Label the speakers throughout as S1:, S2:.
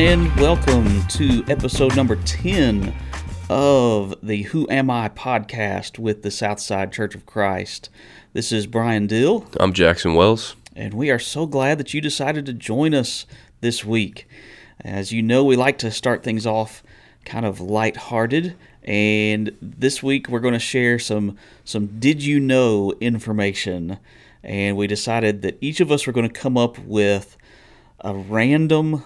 S1: and welcome to episode number 10 of the Who Am I podcast with the Southside Church of Christ. This is Brian Dill,
S2: I'm Jackson Wells.
S1: and we are so glad that you decided to join us this week. As you know, we like to start things off kind of lighthearted, and this week we're going to share some some did you know information. And we decided that each of us were going to come up with a random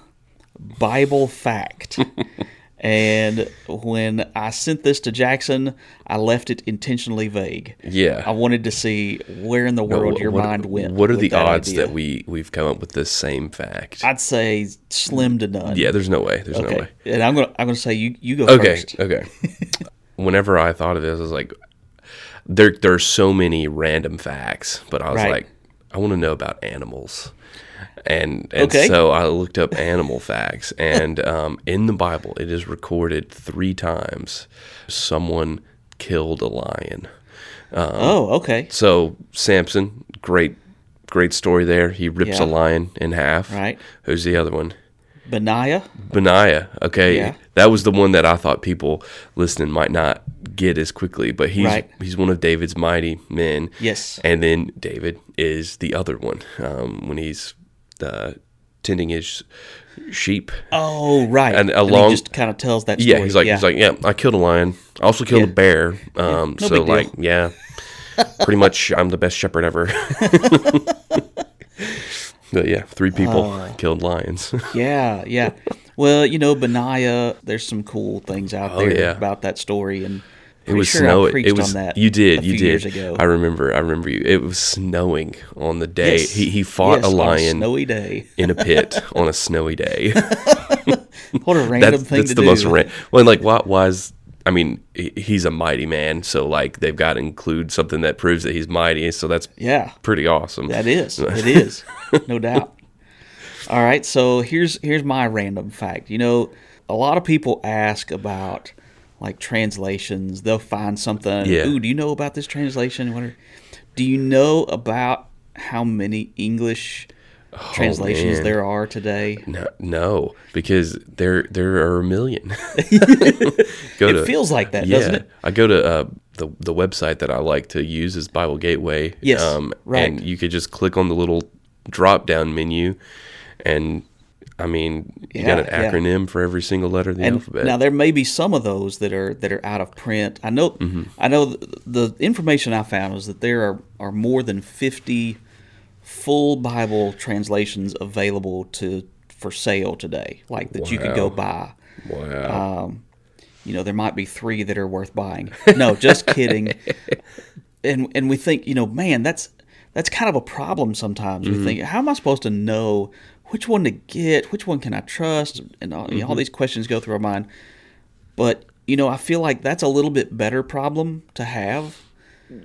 S1: Bible fact. and when I sent this to Jackson, I left it intentionally vague.
S2: Yeah.
S1: I wanted to see where in the world your
S2: what,
S1: mind went.
S2: What are the
S1: that
S2: odds
S1: idea.
S2: that we we've come up with this same fact?
S1: I'd say slim to none.
S2: yeah, there's no way. There's no way.
S1: And I'm gonna I'm gonna say you you go
S2: Okay.
S1: first.
S2: Okay. Whenever I thought of this, I was like, there there's so many random facts, but I was
S1: Right.
S2: like, I want to know about animals. And and
S1: Okay.
S2: so I looked up animal facts, and um, in the Bible, it is recorded three times someone killed a lion.
S1: oh, okay.
S2: So Samson, great, great story there. He rips
S1: Yeah.
S2: a lion in half.
S1: Right.
S2: Who's the other one?
S1: Benaiah.
S2: Benaiah. Okay,
S1: Yeah.
S2: that was the one that I thought people listening might not get as quickly, but he's
S1: Right.
S2: he's one of David's mighty men.
S1: Yes.
S2: And then David is the other one um, when he's uh, tending his sheep.
S1: Oh, right.
S2: And
S1: he
S2: along-
S1: just kind of tells that story.
S2: Yeah, he's like he's like yeah, I killed a lion. I also killed
S1: Yeah.
S2: a bear. Um,
S1: no
S2: so like yeah, pretty much I'm the best shepherd ever. but yeah, three people
S1: Oh.
S2: killed lions.
S1: yeah, yeah. Well, you know, Benaiah. There's some cool things out there
S2: Oh, yeah.
S1: about that story, and
S2: It was
S1: sure
S2: snowing. It was
S1: on that.
S2: you did
S1: a
S2: you did. I remember. I remember you. It was snowing on the day
S1: Yes.
S2: he he fought
S1: Yes,
S2: a
S1: on
S2: lion
S1: snowy day.
S2: in a pit on a snowy day.
S1: What a random
S2: that's
S1: thing
S2: that's
S1: to
S2: the
S1: do.
S2: most ran- well. Like why why is I mean he's a mighty man, so like they've got to include something that proves that he's mighty. So that's
S1: yeah,
S2: pretty awesome.
S1: that is. It is, no doubt. All right, so here's here's my random fact. You know, a lot of people ask about like translations. They'll find something.
S2: Yeah.
S1: Ooh, do you know about this translation? What are- Do you know about how many English translations
S2: Oh, man.
S1: there are today?
S2: No, no, because there there are a million.
S1: It feels like that, doesn't it?
S2: I go to uh, the the website that I like to use is Bible Gateway. um,
S1: Yes, right.
S2: And you could just click on the little drop down menu, and I mean, you got an
S1: Yeah, yeah.
S2: acronym for every single letter of the
S1: And
S2: alphabet.
S1: now there may be some of those that are that are out of print. I know
S2: Mm-hmm.
S1: I know the, the information I found was that there are, are more than 50 full Bible translations available to for sale today, like that you could go buy.
S2: wow.
S1: Um, you know, there might be 3 that are worth buying. No, just kidding. And and we think, you know, man, that's that's kind of a problem sometimes.
S2: Mm-hmm.
S1: We think, how am I supposed to know which one to get? Which one can I trust? And all, you know,
S2: Mm-hmm.
S1: all these questions go through our mind. But you know, I feel like that's a little bit better problem to have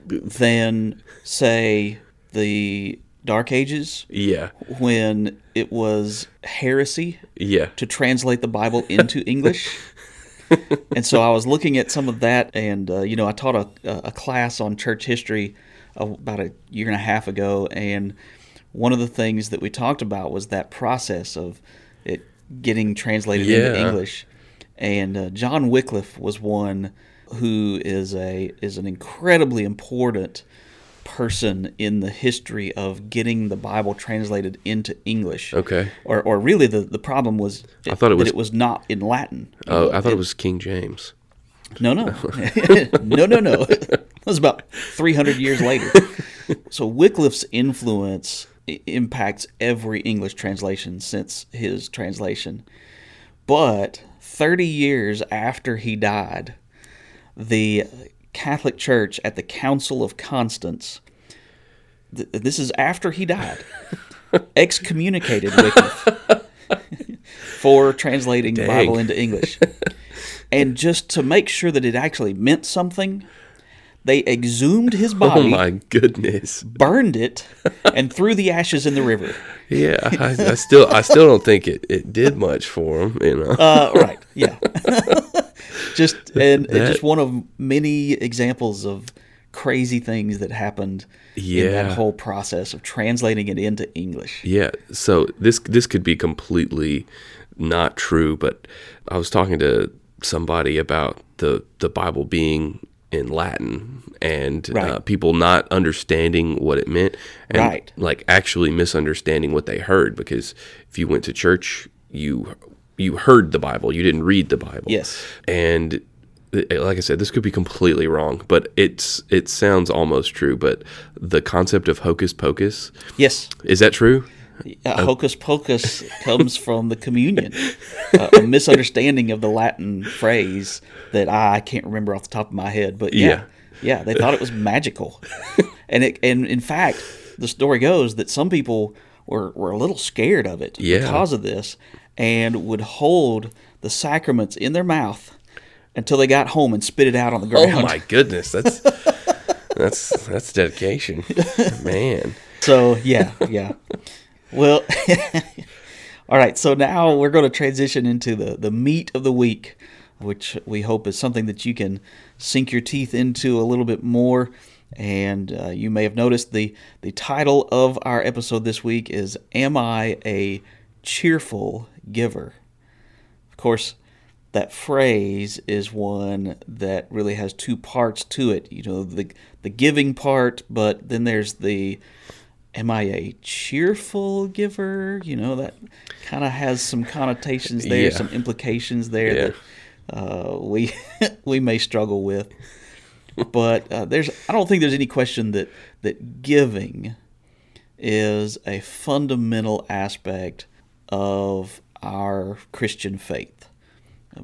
S1: than, say, the Dark Ages
S2: yeah,
S1: when it was heresy
S2: yeah.
S1: to translate the Bible into English. and so I was looking at some of that, and uh, you know, I taught a, a class on church history about a year and a half ago, and one of the things that we talked about was that process of it getting translated into English. And uh, John Wycliffe was one who is a is an incredibly important person in the history of getting the Bible translated into English
S2: Okay.
S1: or, or really the, the problem was
S2: I thought it
S1: that
S2: was-
S1: it was not in Latin.
S2: Oh, I thought it was King James.
S1: No, no, no, no, no. It was about 300 years later. So Wycliffe's influence impacts every English translation since his translation. But 30 years after he died, the Catholic Church at the Council of Constance, th- this is after he died, excommunicated Wycliffe for translating the Bible into English. And just to make sure that it actually meant something, they exhumed his body.
S2: Oh
S1: body,
S2: my goodness.
S1: burned it, and threw the ashes in the river.
S2: Yeah, I, I still I still don't think it, it did much for him. You know.
S1: Uh, right. Yeah. just and
S2: That-
S1: just one of many examples of crazy things that happened in that whole process of translating it into English.
S2: Yeah, so this this could be completely not true, but I was talking to somebody about the the Bible being in Latin and uh, people not understanding what it meant and
S1: Right.
S2: like actually misunderstanding what they heard because if you went to church you you heard the Bible you didn't read the Bible
S1: Yes.
S2: and uh, like I said this could be completely wrong but it's it sounds almost true but the concept of hocus pocus
S1: Yes.
S2: is that true
S1: Uh, hocus pocus comes from the communion, uh, a misunderstanding of the Latin phrase that I can't remember off the top of my head. But yeah,
S2: Yeah.
S1: yeah, they thought it was magical, and it, and in fact, the story goes that some people were, were a little scared of it
S2: Yeah.
S1: because of this, and would hold the sacraments in their mouth until they got home and spit it out on the ground.
S2: oh my goodness that's that's that's dedication man
S1: So yeah, yeah. Well, all right. So now we're going to transition into the the meat of the week, which we hope is something that you can sink your teeth into a little bit more. And uh, you may have noticed the the title of our episode this week is "Am I a cheerful giver?" Of course, that phrase is one that really has two parts to it. You know, the the giving part, but then there's the am I a cheerful giver? You know, that kind of has some connotations there,
S2: Yeah.
S1: some implications there
S2: Yeah.
S1: that uh, we we may struggle with. But uh, there's I don't think there's any question that that giving is a fundamental aspect of our Christian faith,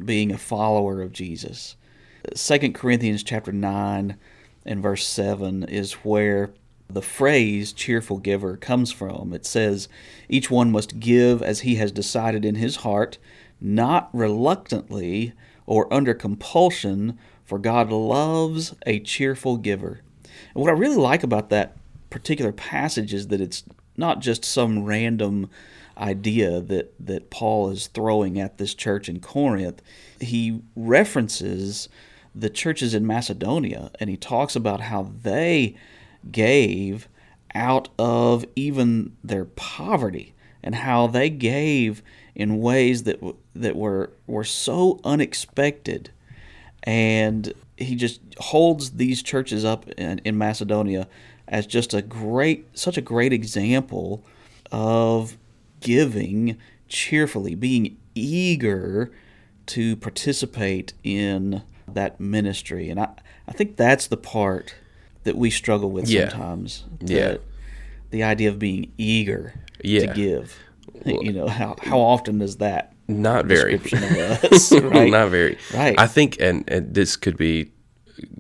S1: being a follower of Jesus. Second Corinthians chapter nine and verse seven is where the phrase cheerful giver comes from. It says, Each one must give as he has decided in his heart, not reluctantly or under compulsion, for God loves a cheerful giver. And what I really like about that particular passage is that it's not just some random idea that, that Paul is throwing at this church in Corinth. He references the churches in Macedonia and he talks about how they gave out of even their poverty and how they gave in ways that that were were so unexpected. And he just holds these churches up in, in Macedonia as just a great such a great example of giving cheerfully being eager to participate in that ministry. And I, I think that's the part that we struggle with
S2: Yeah.
S1: sometimes
S2: Yeah.
S1: that the idea of being eager
S2: Yeah.
S1: to give
S2: Well-
S1: you know how, how often does that
S2: not very
S1: of us right
S2: not very.
S1: Right.
S2: I think, and, and this could be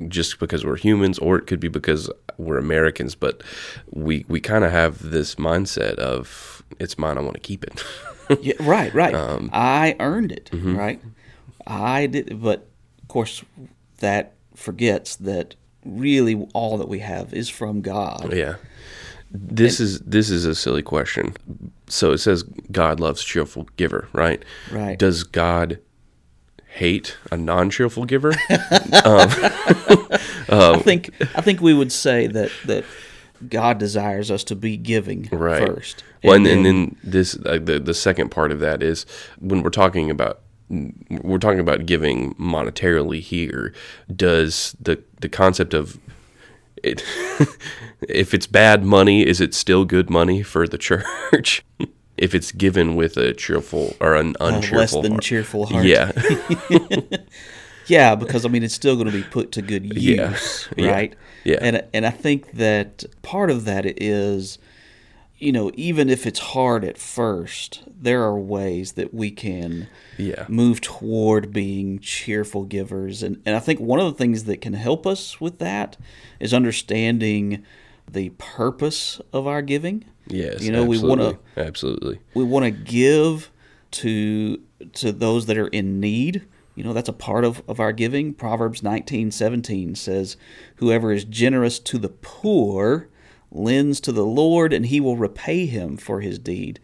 S2: just because we're humans, or it could be because we're Americans. But we we kind of have this mindset of it's mine. I want to keep it.
S1: Yeah, right, right.
S2: Um,
S1: I earned it,
S2: mm-hmm.
S1: right? I did, but of course, that forgets that really all that we have is from God.
S2: yeah. This is this is a silly question. So it says God loves cheerful giver, right?
S1: Right.
S2: Does God hate a non-cheerful giver?
S1: I think I think we would say that that God desires us to be giving
S2: right
S1: first.
S2: well and, and then this uh, the the second part of that is when we're talking about we're talking about giving monetarily here does the the concept of it if it's bad money is it still good money for the church if it's given with a cheerful or an
S1: uh,
S2: uncheerful
S1: less than
S2: heart.
S1: cheerful heart.
S2: yeah
S1: Yeah, because I mean, it's still going to be put to good use,
S2: Yeah.
S1: right?
S2: Yeah.
S1: And and I think that part of that is, you know, even if it's hard at first, there are ways that we can
S2: Yeah.
S1: move toward being cheerful givers, and and I think one of the things that can help us with that is understanding the purpose of our giving.
S2: yes
S1: You know, we wanna-
S2: absolutely.
S1: We want to give to to those that are in need. You know that's a part of, of our giving. Proverbs 19 17 says whoever is generous to the poor lends to the lord and he will repay him for his deed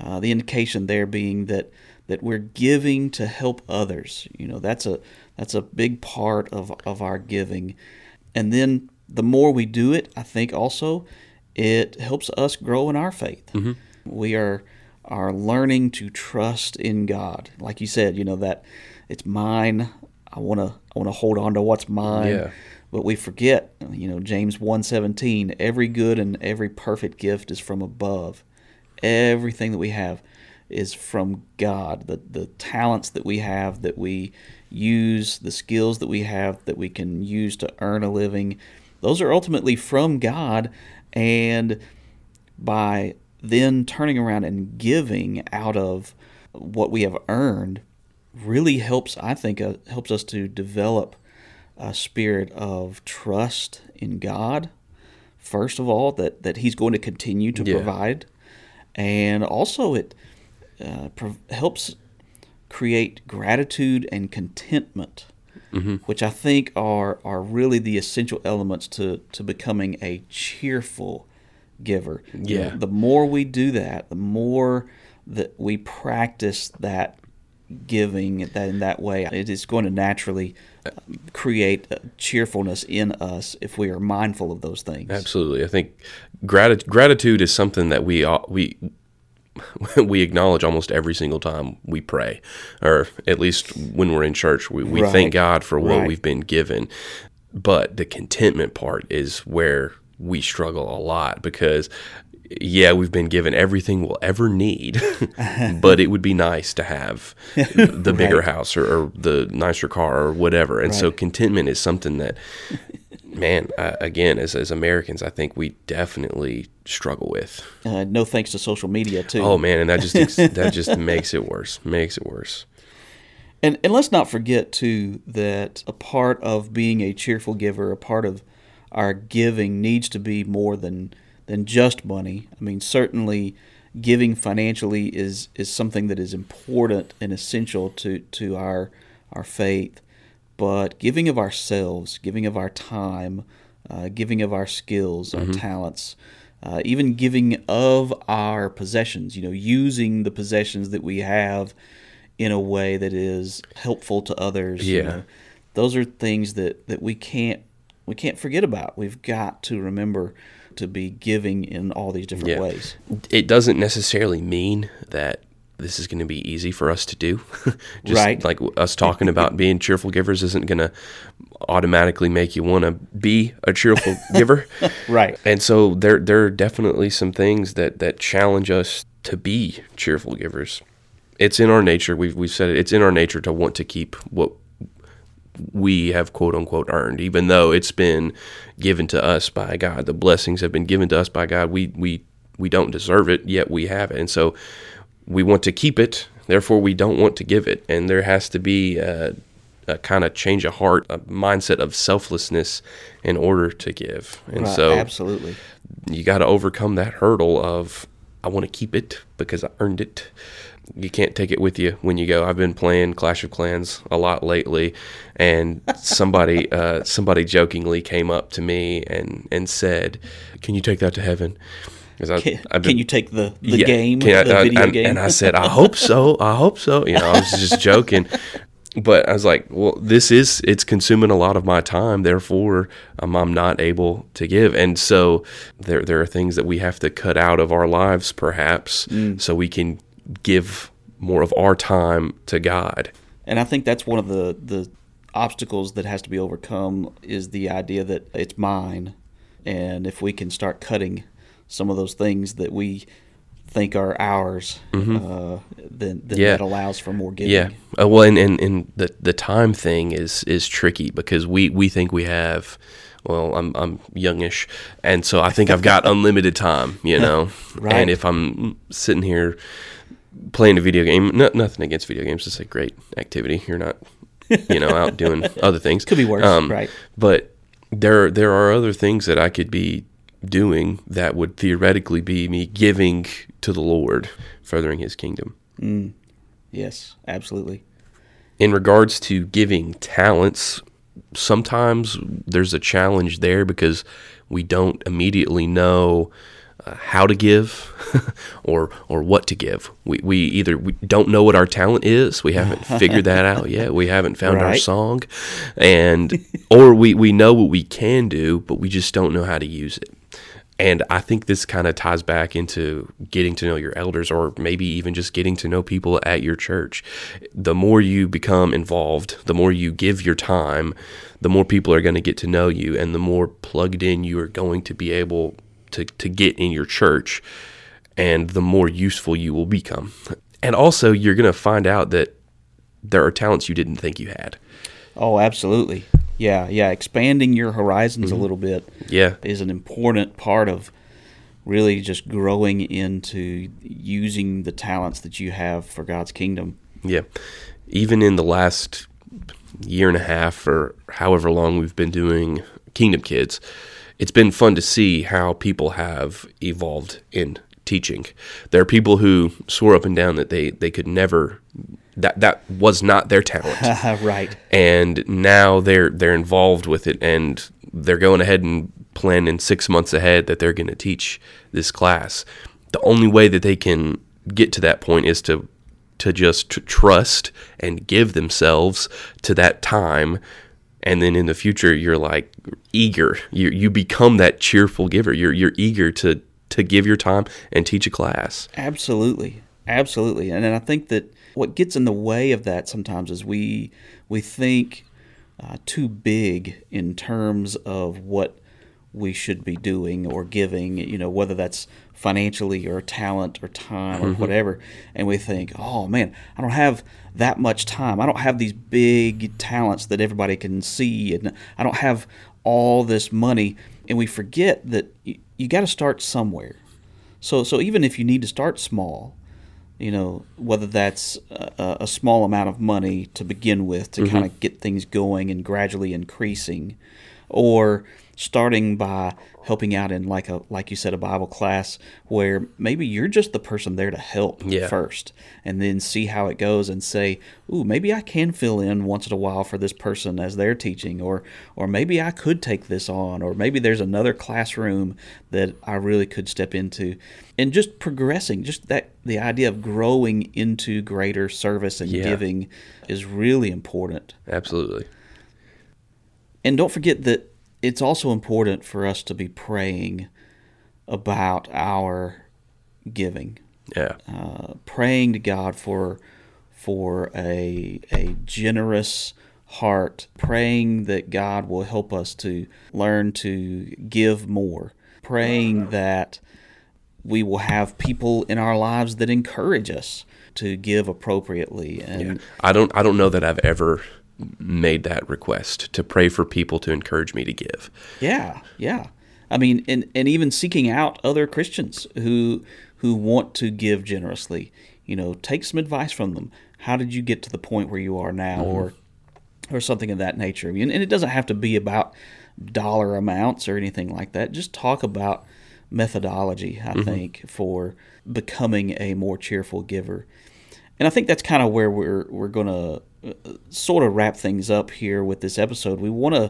S1: uh, the indication there being that that we're giving to help others you know that's a that's a big part of, of our giving and then the more we do it i think also it helps us grow in our faith we are are learning to trust in God. Like you said, you know that it's mine. I want to I want to hold on to what's mine.
S2: Yeah.
S1: But we forget, you know, James 1:17, every good and every perfect gift is from above. Everything that we have is from God. The the talents that we have that we use, the skills that we have that we can use to earn a living, those are ultimately from God and by then turning around and giving out of what we have earned really helps I think uh, helps us to develop a spirit of trust in God first of all that that he's going to continue to
S2: Yeah.
S1: provide and also it uh, prov- helps create gratitude and contentment which I think are are really the essential elements to to becoming a cheerful giver
S2: Yeah.
S1: the more we do that the more that we practice that giving that in that way it is going to naturally create cheerfulness in us if we are mindful of those things
S2: Absolutely. I think grat- gratitude is something that we all- we we acknowledge almost every single time we pray, or at least when we're in church, we, we
S1: Right.
S2: thank God for what
S1: Right.
S2: we've been given. But the contentment part is where we struggle a lot because, yeah, we've been given everything we'll ever need, but it would be nice to have the bigger
S1: Right.
S2: house or, or the nicer car or whatever. And so contentment is something that man, uh, again, as as Americans, I think we definitely struggle with.
S1: uh, no thanks to social media too
S2: Oh man, and that just ex- that just makes it worse. Makes it worse.
S1: And and let's not forget too that a part of being a cheerful giver, a part of our giving needs to be more than than just money. I mean, certainly giving financially is is something that is important and essential to to our our faith. But giving of ourselves, giving of our time, uh, giving of our skills, our talents, uh, even giving of our possessions, you know, using the possessions that we have in a way that is helpful to others. you
S2: Yeah.
S1: know. those are things that, that we can't we can't forget about. We've got to remember to be giving in all these different
S2: Yeah.
S1: ways.
S2: It doesn't necessarily mean that this is going to be easy for us to do. Just
S1: Right.
S2: like us talking about being cheerful givers isn't going to automatically make you want to be a cheerful giver.
S1: Right.
S2: And so there there are definitely some things that that challenge us to be cheerful givers. It's in our nature. We've we've said it. It's in our nature to want to keep what we have quote unquote earned, even though it's been given to us by God. The blessings have been given to us by God. We we we don't deserve it, yet we have it, and so we want to keep it. Therefore, we don't want to give it, and there has to be a, a kind of change of heart, a mindset of selflessness in order to give. And
S1: Right,
S2: so,
S1: absolutely.
S2: you got to overcome that hurdle of I want to keep it because I earned it. You can't take it with you when you go. I've been playing Clash of Clans a lot lately, and somebody uh, somebody jokingly came up to me and and said, "Can you take that to heaven?" I,
S1: Can,
S2: I've
S1: can you take the, the
S2: yeah,
S1: game,
S2: I-
S1: the
S2: I-
S1: video
S2: and,
S1: game?
S2: And I said, I hope so. I hope so. You know, I was just joking. But I was like, well, this is, it's consuming a lot of my time. Therefore, um, I'm not able to give. And so there, there are things that we have to cut out of our lives, perhaps,
S1: Mm.
S2: so we can give more of our time to God.
S1: And I think that's one of the, the obstacles that has to be overcome is the idea that it's mine. And if we can start cutting some of those things that we think are ours, uh, then, then
S2: Mm-hmm. Yeah.
S1: that allows for more giving.
S2: Yeah. Uh, well, and, and, and the, the time thing is, is tricky because we, we think we have, well, I'm, I'm youngish. And so I think I've got unlimited time, you know?
S1: Right.
S2: And if I'm sitting here playing a video game, no, nothing against video games, it's a great activity. You're not, you know, out doing other things.
S1: Could be worse,
S2: Um,
S1: right.
S2: But there, there are other things that I could be doing that would theoretically be me giving to the Lord, furthering his kingdom.
S1: Yes, absolutely.
S2: in regards to giving talents, sometimes there's a challenge there because we don't immediately know Uh, how to give or or what to give. We, we either we don't know what our talent is, we haven't figured that out yet. We haven't found our song, and or we we know what we can do, but we just don't know how to use it. And I think this kind of ties back into getting to know your elders or maybe even just getting to know people at your church. The more you become involved, the more you give your time, the more people are going to get to know you and the more plugged in you are going to be able to, to get in your church and the more useful you will become. And also, you're going to find out that there are talents you didn't think you had.
S1: Oh, absolutely. Yeah, yeah. Expanding your horizons a mm-hmm. little bit
S2: Yeah.
S1: is an important part of really just growing into using the talents that you have for God's kingdom.
S2: Yeah. Even in the last year and a half or however long we've been doing Kingdom Kids, it's been fun to see how people have evolved in teaching. There are people who swore up and down that they, they could never that that was not their talent.
S1: right.
S2: and now they're they're involved with it and they're going ahead and planning 6 months ahead that they're going to teach this class. The only way that they can get to that point is to to just tr- trust and give themselves to that time and then in the future you're like eager. You you become that cheerful giver. You're you're eager to to give your time and teach a class.
S1: Absolutely, absolutely, and, and I think that what gets in the way of that sometimes is we we think uh, too big in terms of what we should be doing or giving. You know, whether that's financially or talent or time or whatever, and we think, oh man, I don't have that much time. I don't have these big talents that everybody can see, and I don't have all this money, and we forget that you, you got to start somewhere. So, so even if you need to start small, you know, whether that's a, a small amount of money to begin with to mm-hmm. kind of get things going and gradually increasing, or starting by helping out in like a like you said a Bible class where maybe you're just the person there to help
S2: Yeah.
S1: first, and then see how it goes and say, "Ooh, maybe I can fill in once in a while for this person as they're teaching, or or maybe I could take this on, or maybe there's another classroom that I really could step into," and just progressing, just that the idea of growing into greater service and
S2: Yeah.
S1: giving is really important.
S2: absolutely
S1: And don't forget that it's also important for us to be praying about our giving,
S2: yeah.
S1: Uh, praying to God for for a a generous heart, praying that God will help us to learn to give more, praying that we will have people in our lives that encourage us to give appropriately and
S2: I don't I don't know that I've ever made that request to pray for people to encourage me to give.
S1: Yeah, yeah. I mean, and and even seeking out other Christians who who want to give generously. You know, take some advice from them. How did you get to the point where you are now, mm-hmm. or or something of that nature? And, and it doesn't have to be about dollar amounts or anything like that. Just talk about methodology. I mm-hmm. think for becoming a more cheerful giver. And I think that's kind of where we're we're going to uh, sort of wrap things up here with this episode. We want to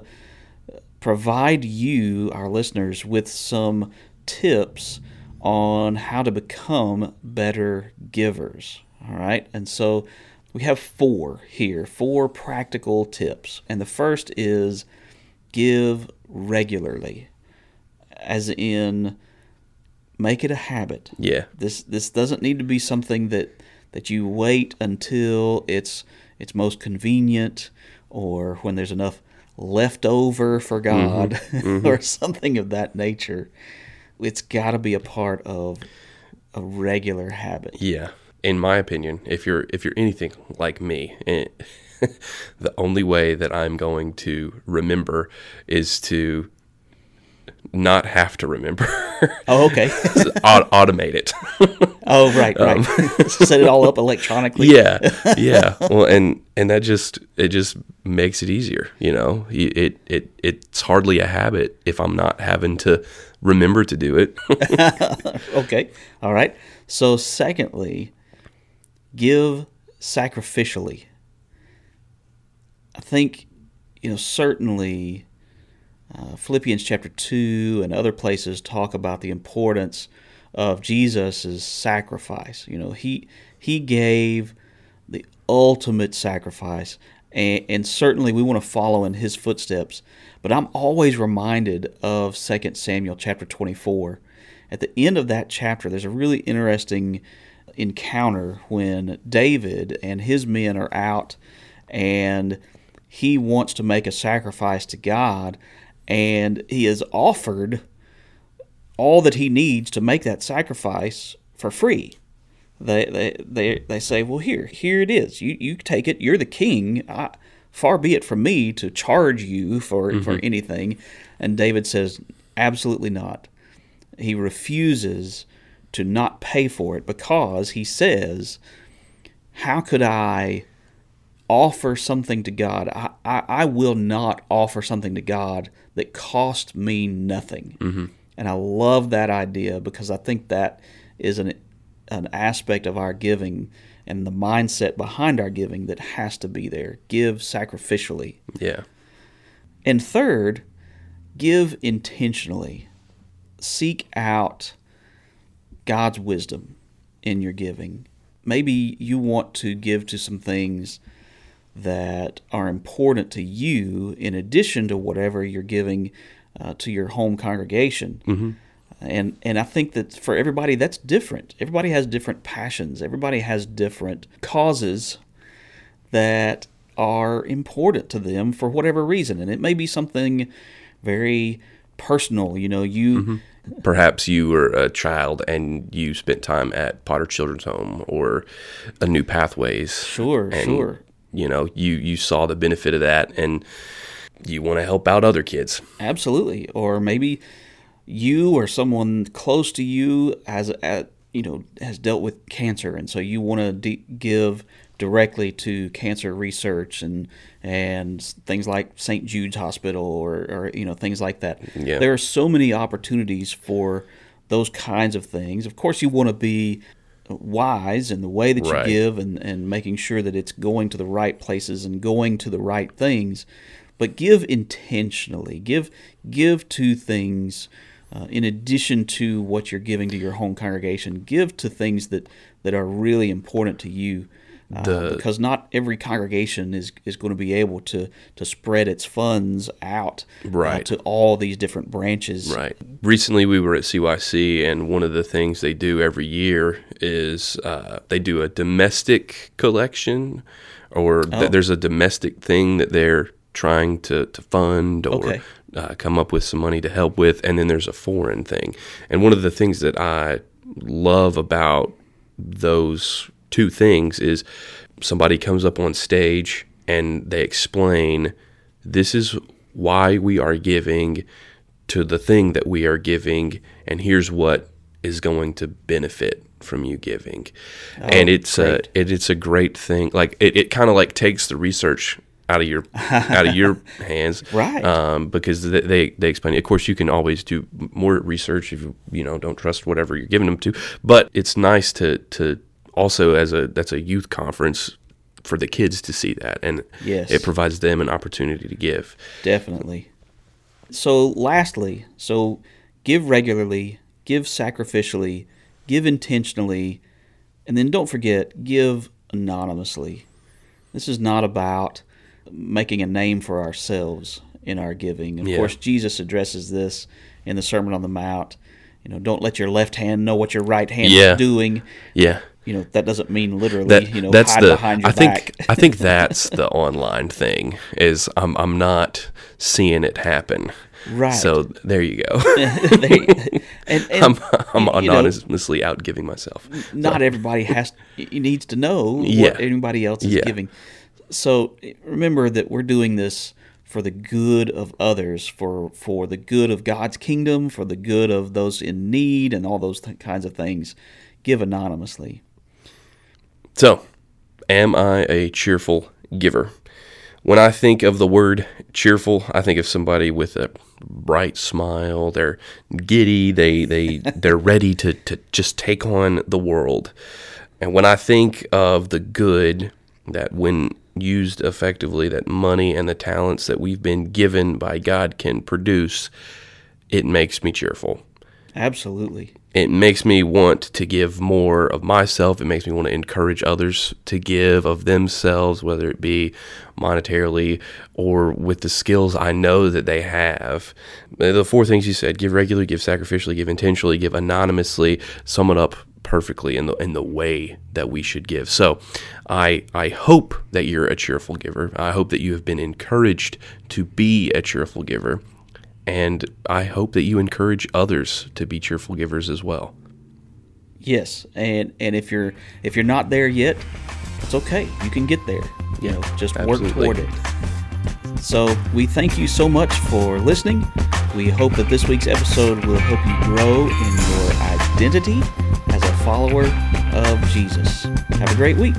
S1: uh, provide you, our listeners, with some tips on how to become better givers. All right. And so we have four here, four practical tips. And the first is give regularly, as in make it a habit.
S2: Yeah.
S1: This this doesn't need to be something that that you wait until it's it's most convenient or when there's enough left over for God or something of that nature. It's got to be a part of a regular habit.
S2: Yeah. In my opinion, if you're if you're anything like me, eh, the only way that I'm going to remember is to not have to remember.
S1: Oh, okay.
S2: Automate it.
S1: Oh, right, right. Set it all up electronically.
S2: yeah yeah well and and that just it just makes it easier you know it it it's hardly a habit if i'm not having to remember to do it
S1: okay. All right. So, secondly, give sacrificially. I think, you know, certainly uh, Philippians chapter 2 and other places talk about the importance of Jesus' sacrifice. You know, he, he gave the ultimate sacrifice, and, and certainly we want to follow in his footsteps. But I'm always reminded of 2 Samuel chapter 24 at the end of that chapter, there's a really interesting encounter when David and his men are out and he wants to make a sacrifice to God and he is offered all that he needs to make that sacrifice for free. They they they, they say, "Well, here, here it is. You you take it. You're the king. I, far be it from me to charge you for mm-hmm. for anything." And David says, "Absolutely not." He refuses to not pay for it because he says, "How could I?" offer something to God. I, I, I, will not offer something to God that cost me nothing.
S2: Mm-hmm.
S1: And I love that idea because I think that is an an aspect of our giving and the mindset behind our giving that has to be there. Give sacrificially.
S2: Yeah.
S1: And third, give intentionally. Seek out God's wisdom in your giving. Maybe you want to give to some things that are important to you in addition to whatever you're giving uh, to your home congregation.
S2: Mm-hmm
S1: and and I think that for everybody that's different. Everybody has different passions. Everybody has different causes that are important to them for whatever reason, and it may be something very personal. You know, you.
S2: Mm-hmm. Perhaps you were a child and you spent time at Potter Children's Home or a New Pathways.
S1: Sure,
S2: and,
S1: sure.
S2: You know, you you saw the benefit of that, and you want to help out other kids.
S1: Absolutely, or maybe you or someone close to you has at you know has dealt with cancer, and so you want to de- give directly to cancer research and and things like St. Jude's Hospital or, or you know things like that.
S2: Yeah.
S1: There are so many opportunities for those kinds of things. Of course, you want to be wise in the way that you
S2: right.
S1: give and, and making sure that it's going to the right places and going to the right things. But give intentionally. Give give to things uh, in addition to what you're giving to your home congregation, give to things that, that are really important to you. Uh, the, because not every congregation is, is going to be able to, to spread its funds out
S2: uh, right.
S1: uh, to all these different branches.
S2: Right. Recently, we were at CYC, and one of the things they do every year is uh, they do a domestic collection, or oh. th- there's a domestic thing that they're trying to, to fund or
S1: okay
S2: uh, come up with some money to help with, and then there's a foreign thing. And one of the things that I love about those two things is somebody comes up on stage and they explain this is why we are giving to the thing that we are giving, and here's what is going to benefit from you giving. Oh, and it's great. a it, it's a great thing. Like it, it kind of like takes the research out of your out of your hands,
S1: right?
S2: Um, because they, they, they explain. Of course, you can always do more research if you you know don't trust whatever you're giving them to. But it's nice to to also as a that's a youth conference for the kids to see that, and
S1: yes.
S2: it provides them an opportunity to give.
S1: Definitely. So, lastly, so give regularly, give sacrificially, give intentionally, and then don't forget give anonymously. This is not about making a name for ourselves in our giving. Of
S2: yeah.
S1: course, Jesus addresses this in the Sermon on the Mount. You know, don't let your left hand know what your right hand
S2: yeah.
S1: is doing.
S2: Yeah.
S1: You know, that doesn't mean literally,
S2: that,
S1: you know,
S2: that's
S1: hide
S2: the,
S1: behind your
S2: I think,
S1: back.
S2: I think that's the online thing is I'm, I'm not seeing it happen.
S1: Right.
S2: So there you go.
S1: they, and, and,
S2: I'm, I'm anonymously
S1: know,
S2: out giving myself.
S1: Not
S2: so.
S1: everybody has needs to know
S2: yeah.
S1: what anybody else is
S2: yeah.
S1: giving so remember that we're doing this for the good of others, for for the good of God's kingdom, for the good of those in need, and all those th- kinds of things. Give anonymously.
S2: So, am I a cheerful giver? When I think of the word cheerful, I think of somebody with a bright smile. They're giddy. They they they're ready to to just take on the world. And when I think of the good that when used effectively, that money and the talents that we've been given by God can produce, it makes me cheerful.
S1: Absolutely.
S2: It makes me want to give more of myself. It makes me want to encourage others to give of themselves, whether it be monetarily or with the skills I know that they have. The four things you said give regularly, give sacrificially, give intentionally, give anonymously sum it up perfectly in the in the way that we should give. So, I I hope that you're a cheerful giver. I hope that you have been encouraged to be a cheerful giver. And I hope that you encourage others to be cheerful givers as well.
S1: Yes, and and if you're if you're not there yet, it's okay. You can get there. You know, just
S2: Absolutely.
S1: work toward it. So we thank you so much for listening. We hope that this week's episode will help you grow in your identity follower of Jesus. Have a great week.